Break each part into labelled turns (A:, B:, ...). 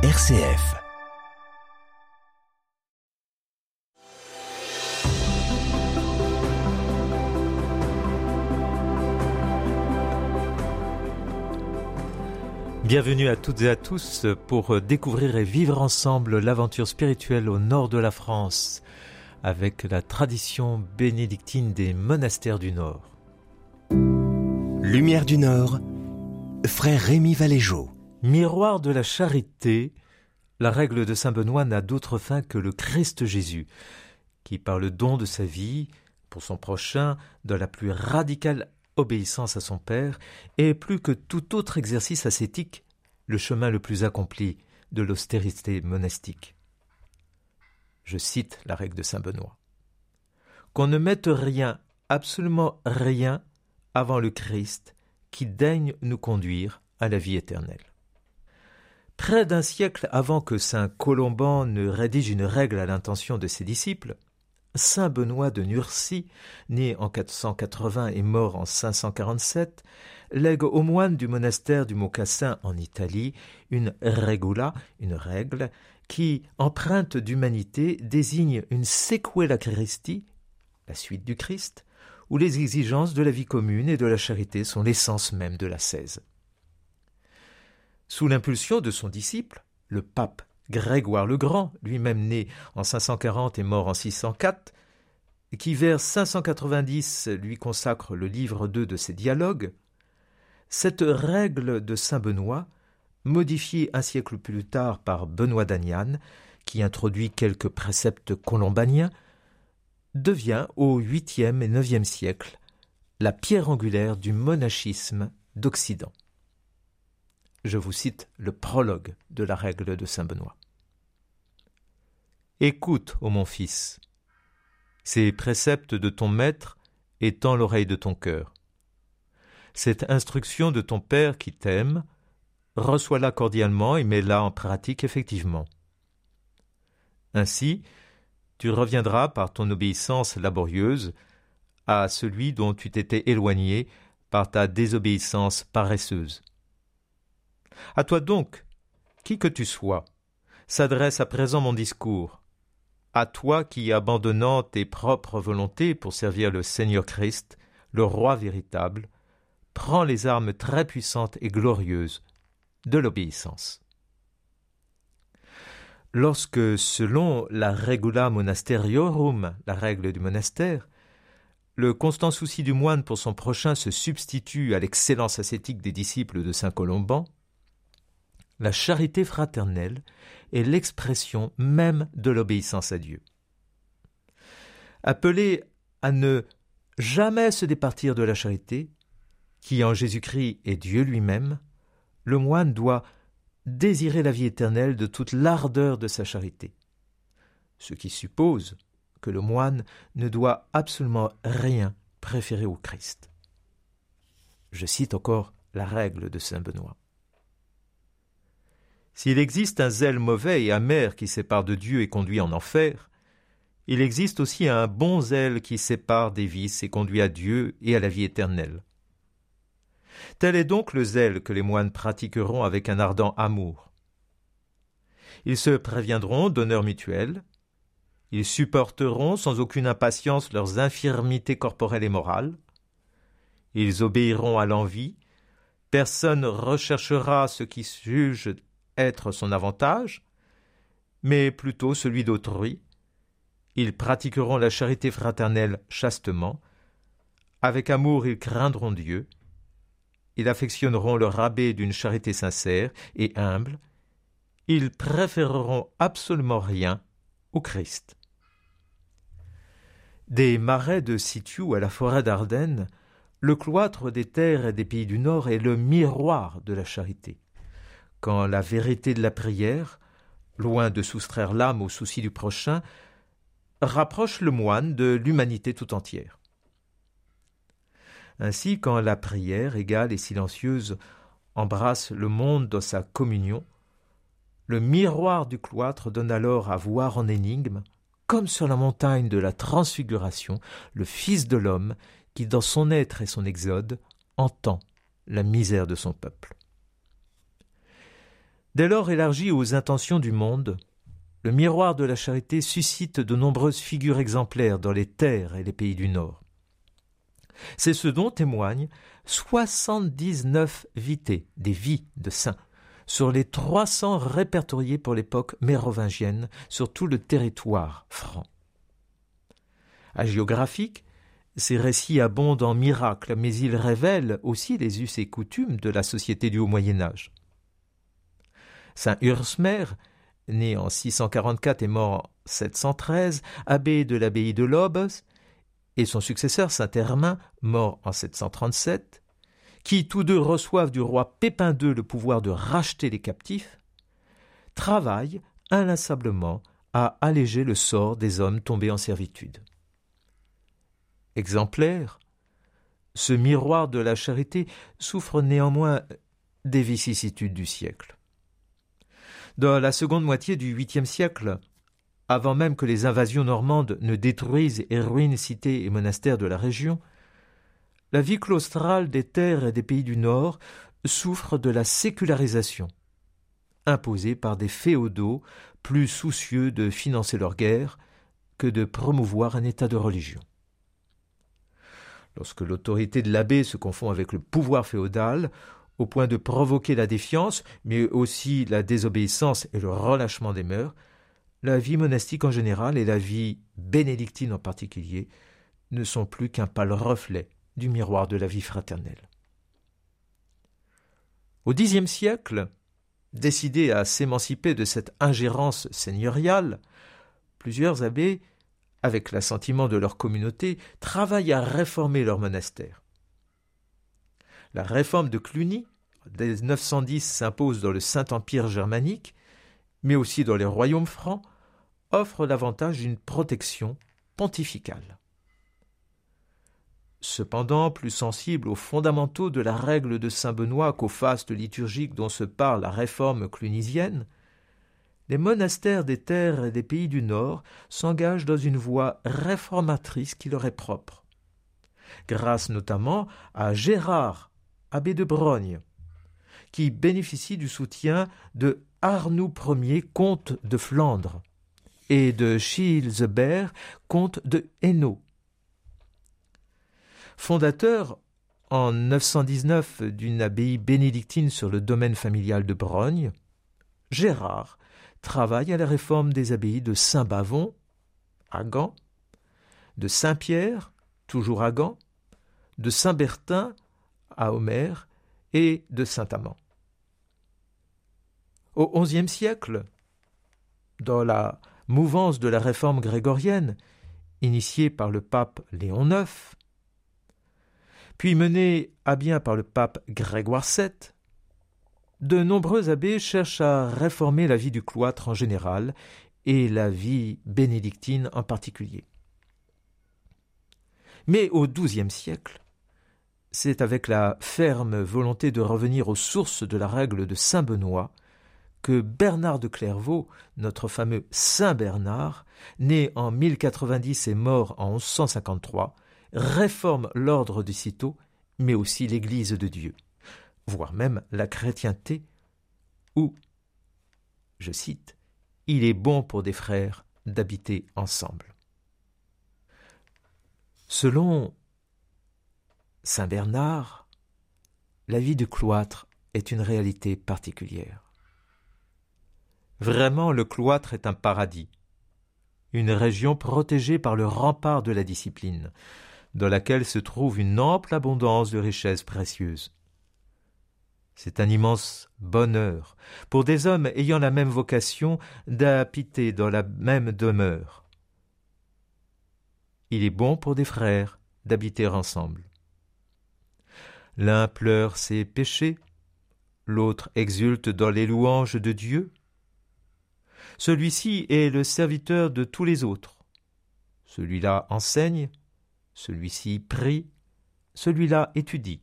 A: RCF.
B: Bienvenue à toutes et à tous pour découvrir et vivre ensemble l'aventure spirituelle au nord de la France avec la tradition bénédictine des monastères du Nord.
A: Lumière du Nord, frère Rémi Valéjo.
B: Miroir de la charité, la règle de Saint Benoît n'a d'autre fin que le Christ Jésus, qui par le don de sa vie, pour son prochain, de la plus radicale obéissance à son Père, est plus que tout autre exercice ascétique le chemin le plus accompli de l'austérité monastique. Je cite la règle de Saint Benoît. Qu'on ne mette rien, absolument rien, avant le Christ qui daigne nous conduire à la vie éternelle. Près d'un siècle avant que saint Colomban ne rédige une règle à l'intention de ses disciples, saint Benoît de Nursie, né en 480 et mort en 547, lègue aux moines du monastère du Mocassin en Italie une regula, une règle, qui, empreinte d'humanité, désigne une sequela Christi, la suite du Christ, où les exigences de la vie commune et de la charité sont l'essence même de la cèse. Sous l'impulsion de son disciple, le pape Grégoire le Grand, lui-même né en 540 et mort en 604, qui vers 590 lui consacre le livre 2 de ses dialogues, cette règle de saint Benoît, modifiée un siècle plus tard par Benoît d'Agnan, qui introduit quelques préceptes colombaniens, devient au VIIIe et IXe siècle la pierre angulaire du monachisme d'Occident. Je vous cite le prologue de la règle de Saint Benoît. Écoute, ô mon fils, ces préceptes de ton maître étant l'oreille de ton cœur. Cette instruction de ton Père qui t'aime, reçois-la cordialement et mets-la en pratique effectivement. Ainsi, tu reviendras par ton obéissance laborieuse à celui dont tu t'étais éloigné par ta désobéissance paresseuse. À toi donc, qui que tu sois, s'adresse à présent mon discours. À toi qui, abandonnant tes propres volontés pour servir le Seigneur Christ, le Roi véritable, prends les armes très puissantes et glorieuses de l'obéissance. Lorsque, selon la regula monasteriorum, la règle du monastère, le constant souci du moine pour son prochain se substitue à l'excellence ascétique des disciples de saint Colomban, la charité fraternelle est l'expression même de l'obéissance à Dieu. Appelé à ne jamais se départir de la charité, qui en Jésus-Christ est Dieu lui-même, le moine doit désirer la vie éternelle de toute l'ardeur de sa charité, ce qui suppose que le moine ne doit absolument rien préférer au Christ. Je cite encore la règle de Saint Benoît. S'il existe un zèle mauvais et amer qui sépare de Dieu et conduit en enfer, il existe aussi un bon zèle qui sépare des vices et conduit à Dieu et à la vie éternelle. Tel est donc le zèle que les moines pratiqueront avec un ardent amour. Ils se préviendront d'honneur mutuel, ils supporteront sans aucune impatience leurs infirmités corporelles et morales, ils obéiront à l'envie, personne recherchera ce qui juge son avantage, mais plutôt celui d'autrui, ils pratiqueront la charité fraternelle chastement, avec amour ils craindront Dieu, ils affectionneront le rabais d'une charité sincère et humble, ils préféreront absolument rien au Christ. Des marais de Situ à la forêt d'Ardennes, le cloître des terres et des pays du Nord est le miroir de la charité. Quand la vérité de la prière, loin de soustraire l'âme au souci du prochain, rapproche le moine de l'humanité tout entière. Ainsi, quand la prière égale et silencieuse embrasse le monde dans sa communion, le miroir du cloître donne alors à voir en énigme, comme sur la montagne de la transfiguration, le Fils de l'homme qui, dans son être et son exode, entend la misère de son peuple. Dès lors élargi aux intentions du monde, le miroir de la charité suscite de nombreuses figures exemplaires dans les terres et les pays du Nord. C'est ce dont témoignent 79 vités, des vies de saints, sur les 300 répertoriés pour l'époque mérovingienne sur tout le territoire franc. Hagiographique, ces récits abondent en miracles, mais ils révèlent aussi les us et coutumes de la société du Haut Moyen Âge. Saint Ursmer, né en 644 et mort en 713, abbé de l'abbaye de Lobes, et son successeur Saint Hermin, mort en 737, qui tous deux reçoivent du roi Pépin II le pouvoir de racheter les captifs, travaillent inlassablement à alléger le sort des hommes tombés en servitude. Exemplaire, ce miroir de la charité souffre néanmoins des vicissitudes du siècle. Dans la seconde moitié du huitième siècle, avant même que les invasions normandes ne détruisent et ruinent cités et monastères de la région, la vie claustrale des terres et des pays du Nord souffre de la sécularisation, imposée par des féodaux plus soucieux de financer leur guerre que de promouvoir un état de religion. Lorsque l'autorité de l'abbé se confond avec le pouvoir féodal, au point de provoquer la défiance, mais aussi la désobéissance et le relâchement des mœurs, la vie monastique en général et la vie bénédictine en particulier ne sont plus qu'un pâle reflet du miroir de la vie fraternelle. Au Xe siècle, décidés à s'émanciper de cette ingérence seigneuriale, plusieurs abbés, avec l'assentiment de leur communauté, travaillent à réformer leur monastère. La réforme de Cluny, dès 910, s'impose dans le Saint-Empire germanique, mais aussi dans les royaumes francs, offre l'avantage d'une protection pontificale. Cependant, plus sensible aux fondamentaux de la règle de saint Benoît qu'au faste liturgique dont se parle la réforme clunisienne, les monastères des terres et des pays du Nord s'engagent dans une voie réformatrice qui leur est propre. Grâce notamment à Gérard, abbé de Brogne, qui bénéficie du soutien de Arnoux Ier, comte de Flandre, et de Schilsberg, comte de Hainaut. Fondateur en 919 d'une abbaye bénédictine sur le domaine familial de Brogne, Gérard travaille à la réforme des abbayes de Saint-Bavon, à Gand, de Saint-Pierre, toujours à Gand, de Saint-Bertin, à Omer, et de Saint-Amand. Au XIe siècle, dans la mouvance de la réforme grégorienne, initiée par le pape Léon IX, puis menée à bien par le pape Grégoire VII, de nombreux abbés cherchent à réformer la vie du cloître en général et la vie bénédictine en particulier. Mais au XIIe siècle, c'est avec la ferme volonté de revenir aux sources de la règle de Saint Benoît que Bernard de Clairvaux, notre fameux Saint Bernard, né en 1090 et mort en 1153, réforme l'ordre du citeau, mais aussi l'Église de Dieu, voire même la chrétienté, où, je cite, il est bon pour des frères d'habiter ensemble. Selon Saint Bernard, la vie du cloître est une réalité particulière. Vraiment, le cloître est un paradis, une région protégée par le rempart de la discipline, dans laquelle se trouve une ample abondance de richesses précieuses. C'est un immense bonheur pour des hommes ayant la même vocation d'habiter dans la même demeure. Il est bon pour des frères d'habiter ensemble. L'un pleure ses péchés, l'autre exulte dans les louanges de Dieu. Celui-ci est le serviteur de tous les autres. Celui-là enseigne, celui-ci prie, celui-là étudie.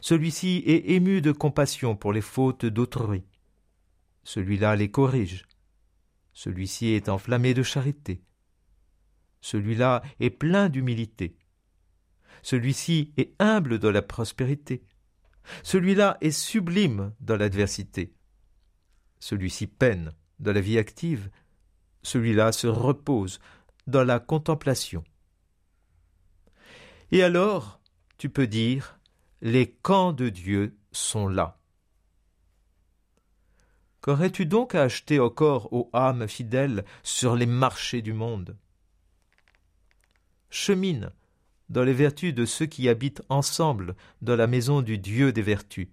B: Celui-ci est ému de compassion pour les fautes d'autrui. Celui-là les corrige. Celui-ci est enflammé de charité. Celui-là est plein d'humilité. Celui-ci est humble dans la prospérité. Celui-là est sublime dans l'adversité. celui-ci peine dans la vie active, celui-là se repose dans la contemplation. Et alors, tu peux dire, les camps de Dieu sont là. Qu'aurais-tu donc à acheter encore aux âmes fidèles sur les marchés du monde? Chemine dans les vertus de ceux qui habitent ensemble dans la maison du Dieu des vertus,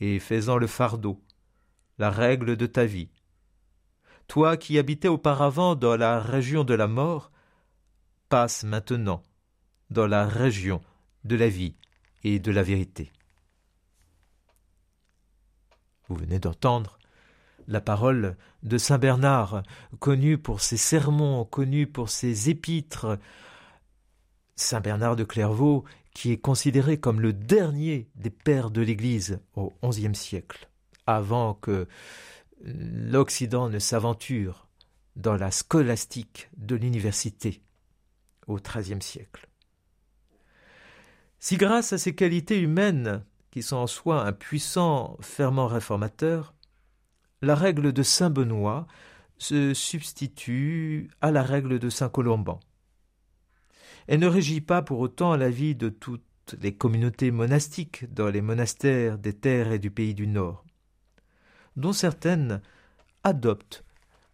B: et fais-en le fardeau, la règle de ta vie. Toi qui habitais auparavant dans la région de la mort, passe maintenant dans la région de la vie et de la vérité. Vous venez d'entendre la parole de Saint Bernard, connu pour ses sermons, connu pour ses épîtres. Saint Bernard de Clairvaux, qui est considéré comme le dernier des pères de l'Église au XIe siècle, avant que l'Occident ne s'aventure dans la scolastique de l'université au XIIIe siècle. Si grâce à ces qualités humaines, qui sont en soi un puissant ferment réformateur, la règle de saint Benoît se substitue à la règle de saint Colomban. Elle ne régit pas pour autant la vie de toutes les communautés monastiques dans les monastères des terres et du pays du Nord, dont certaines adoptent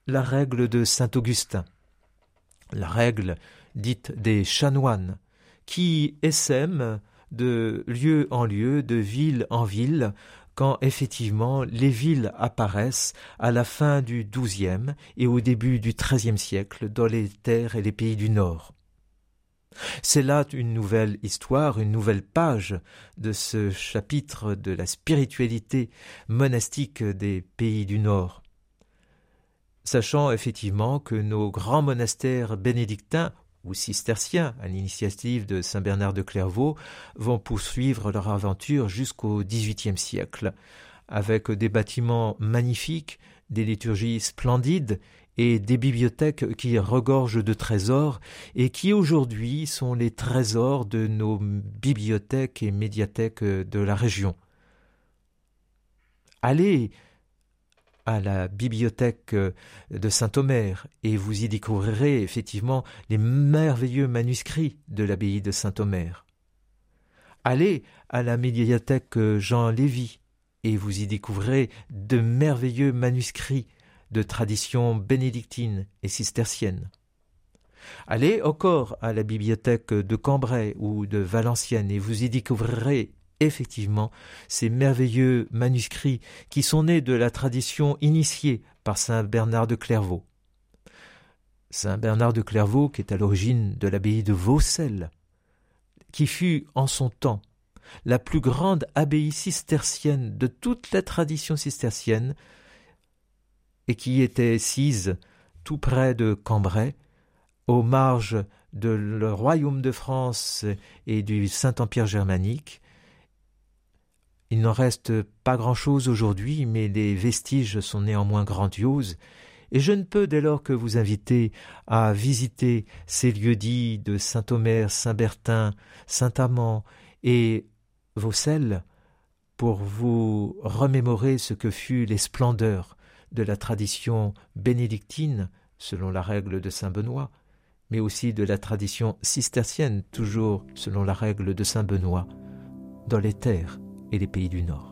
B: la règle de saint Augustin, la règle dite des chanoines, qui essaiment de lieu en lieu, de ville en ville, quand effectivement les villes apparaissent à la fin du XIIe et au début du XIIIe siècle dans les terres et les pays du Nord. C'est là une nouvelle histoire, une nouvelle page de ce chapitre de la spiritualité monastique des pays du Nord. Sachant effectivement que nos grands monastères bénédictins ou cisterciens, à l'initiative de saint Bernard de Clairvaux, vont poursuivre leur aventure jusqu'au XVIIIe siècle, avec des bâtiments magnifiques, des liturgies splendides et des bibliothèques qui regorgent de trésors et qui aujourd'hui sont les trésors de nos bibliothèques et médiathèques de la région. Allez à la bibliothèque de Saint-Omer et vous y découvrirez effectivement les merveilleux manuscrits de l'abbaye de Saint-Omer. Allez à la médiathèque Jean Lévy et vous y découvrirez de merveilleux manuscrits de tradition bénédictine et cistercienne. Allez encore à la bibliothèque de Cambrai ou de Valenciennes et vous y découvrirez effectivement ces merveilleux manuscrits qui sont nés de la tradition initiée par saint Bernard de Clairvaux. Saint Bernard de Clairvaux, qui est à l'origine de l'abbaye de Vaucelles, qui fut en son temps la plus grande abbaye cistercienne de toute la tradition cistercienne, et qui était sise tout près de Cambrai, aux marges de le royaume de France et du Saint-Empire germanique, il n'en reste pas grand-chose aujourd'hui, mais les vestiges sont néanmoins grandioses, et je ne peux dès lors que vous inviter à visiter ces lieux-dits de Saint-Omer, Saint-Bertin, Saint-Amand et Vaucelles pour vous remémorer ce que fut les splendeurs de la tradition bénédictine, selon la règle de Saint Benoît, mais aussi de la tradition cistercienne, toujours selon la règle de Saint Benoît, dans les terres et les pays du Nord.